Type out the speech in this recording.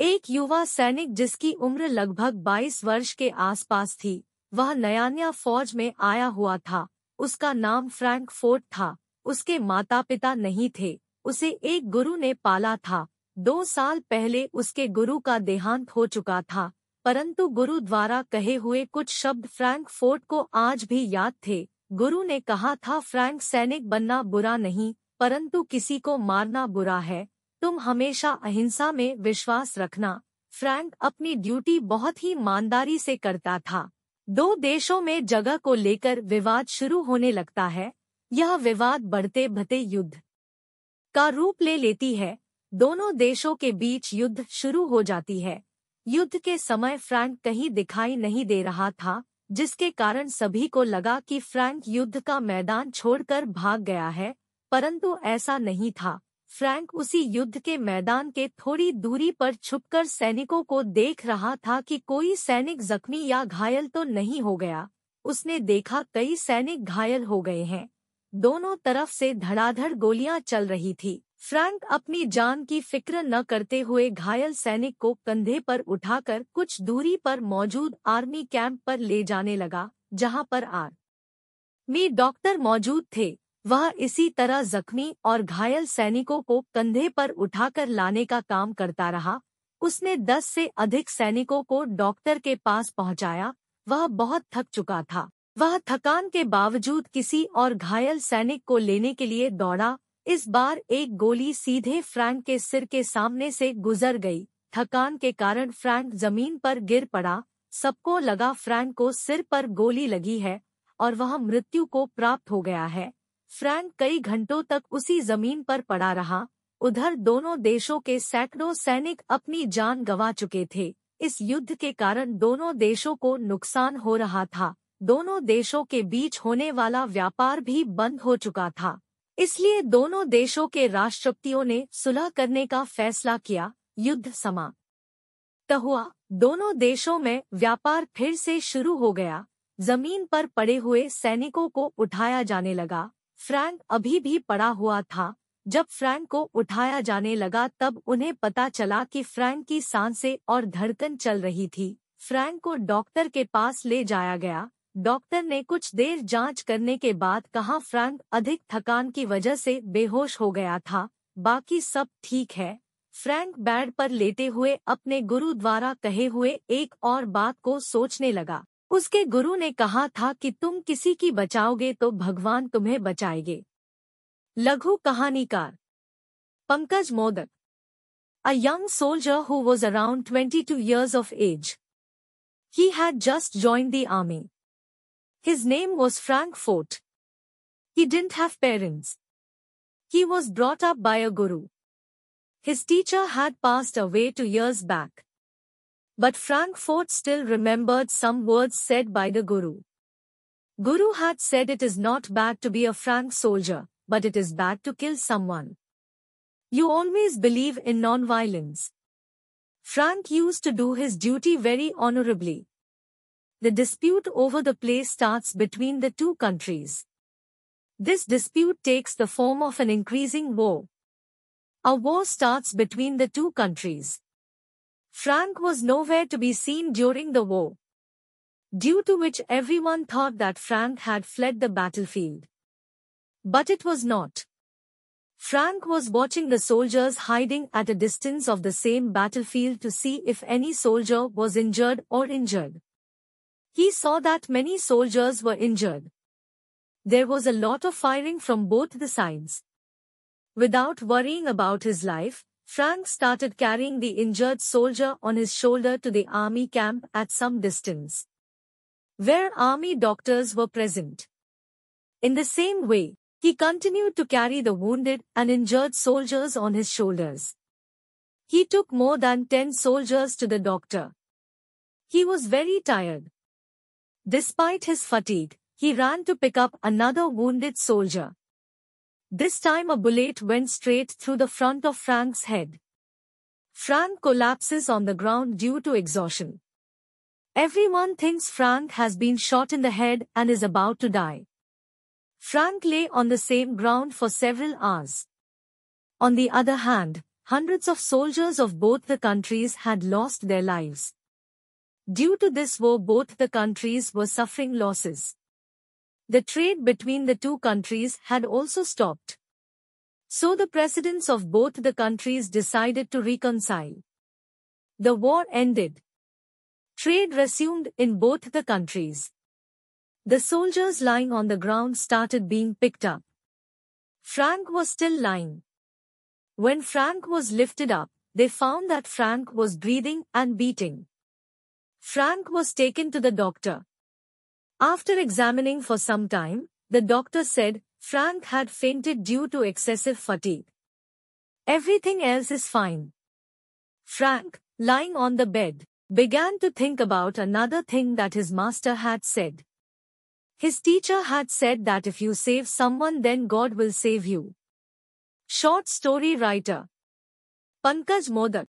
एक युवा सैनिक जिसकी उम्र लगभग 22 वर्ष के आसपास थी, वह नया नया फौज में आया हुआ था। उसका नाम फ्रैंक फोर्ट था। उसके माता पिता नहीं थे। उसे एक गुरु ने पाला था। दो साल पहले उसके गुरु का देहांत हो चुका था। परंतु गुरु द्वारा कहे हुए कुछ शब्द फ्रैंक फोर्ट को आज भी याद थे। गुरु ने कहा था, फ्रैंक सैनिक बनना बुरा नहीं, परंतु किसी को मारना बुरा है। तुम हमेशा अहिंसा में विश्वास रखना। फ्रैंक अपनी ड्यूटी बहुत ही ईमानदारी से करता था। दो देशों में जगह को लेकर विवाद शुरू होने लगता है। यह विवाद बढ़ते भते युद्ध का रूप ले लेती है। दोनों देशों के बीच युद्ध शुरू हो जाती है। युद्ध के समय फ्रैंक कहीं दिखाई नहीं दे रहा था, जिसके कारण सभी को लगा कि फ्रैंक युद्ध का मैदान छोड़कर भाग गया है, परंतु ऐसा नहीं था। फ्रैंक उसी युद्ध के मैदान के थोड़ी दूरी पर छुपकर सैनिकों को देख रहा था कि कोई सैनिक जख्मी या घायल तो नहीं हो गया। उसने देखा कई सैनिक घायल हो गए हैं। दोनों तरफ़ से धड़ाधड़ गोलियाँ चल रही थी। फ्रैंक अपनी जान की फ़िक्र न करते हुए घायल सैनिक को कंधे पर उठाकर कुछ दूरी पर मौजूद आर्मी कैंप पर ले जाने लगा, जहाँ पर आर. डॉक्टर मौजूद थे। वह इसी तरह जख्मी और घायल सैनिकों को कंधे पर उठाकर लाने का काम करता रहा। उसने दस से अधिक सैनिकों को डॉक्टर के पास पहुँचाया। वह बहुत थक चुका था। वह थकान के बावजूद किसी और घायल सैनिक को लेने के लिए दौड़ा। इस बार एक गोली सीधे फ्रैंक के सिर के सामने से गुजर गई। थकान के कारण फ्रैंक ज़मीन पर गिर पड़ा। सबको लगा फ्रैंक को सिर पर गोली लगी है और वह मृत्यु को प्राप्त हो गया है। फ्रैंक कई घंटों तक उसी ज़मीन पर पड़ा रहा। उधर दोनों देशों के सैकड़ों सैनिक अपनी जान गंवा चुके थे। इस युद्ध के कारण दोनों देशों को नुकसान हो रहा था। दोनों देशों के बीच होने वाला व्यापार भी बंद हो चुका था। इसलिए दोनों देशों के राष्ट्रपतियों ने सुलह करने का फैसला किया। युद्ध समाप्त हुआ दोनों देशों में व्यापार फिर से शुरू हो गया। ज़मीन पर पड़े हुए सैनिकों को उठाया जाने लगा। फ्रैंक अभी भी पड़ा हुआ था। जब फ्रैंक को उठाया जाने लगा, तब उन्हें पता चला कि फ्रैंक की साँसें और धड़कन चल रही थी। फ्रैंक को डॉक्टर के पास ले जाया गया। डॉक्टर ने कुछ देर जाँच करने के बाद कहा, फ्रैंक अधिक थकान की वजह से बेहोश हो गया था। बाकी सब ठीक है। फ्रैंक बेड पर लेटे हुए अपने गुरु द्वारा कहे हुए एक और बात को सोचने लगा। उसके गुरु ने कहा था कि तुम किसी की बचाओगे तो भगवान तुम्हें बचाएँगे। लघु कहानीकार। Pankaj Modak. A young soldier who was around twenty two years of age he had just join the army his name was Frank Fort he didn't have parents He was brought up by a guru. His teacher had passed away two years back. But Frankfurt still remembered some words said by the Guru. Guru had said it is not bad to be a frank soldier, but it is bad to kill someone. You always believe in non-violence. Frank used to do his duty very honorably. The dispute over the place starts between the two countries. This dispute takes the form of an increasing war. A war starts between the two countries. Frank was nowhere to be seen during the war, due to which everyone thought that Frank had fled the battlefield. But it was not. Frank was watching the soldiers hiding at a distance of the same battlefield to see if any soldier was injured or injured. He saw that many soldiers were injured. There was a lot of firing from both the sides. Without worrying about his life, Frank started carrying the injured soldier on his shoulder to the army camp at some distance, where army doctors were present. In the same way, he continued to carry the wounded and injured soldiers on his shoulders. He took more than ten soldiers to the doctor. He was very tired. Despite his fatigue, he ran to pick up another wounded soldier. This time a bullet went straight through the front of Frank's head. Frank collapses on the ground due to exhaustion. Everyone thinks Frank has been shot in the head and is about to die. Frank lay on the same ground for several hours. On the other hand, hundreds of soldiers of both the countries had lost their lives. Due to this war both the countries were suffering losses. The trade between the two countries had also stopped. So the presidents of both the countries decided to reconcile. The war ended. Trade resumed in both the countries. The soldiers lying on the ground started being picked up. Frank was still lying. When Frank was lifted up, they found that Frank was breathing and beating. Frank was taken to the doctor. After examining for some time, the doctor said Frank had fainted due to excessive fatigue. Everything else is fine. Frank, lying on the bed, began to think about another thing that his master had said. His teacher had said that if you save someone then God will save you. Short story writer Pankaj Modak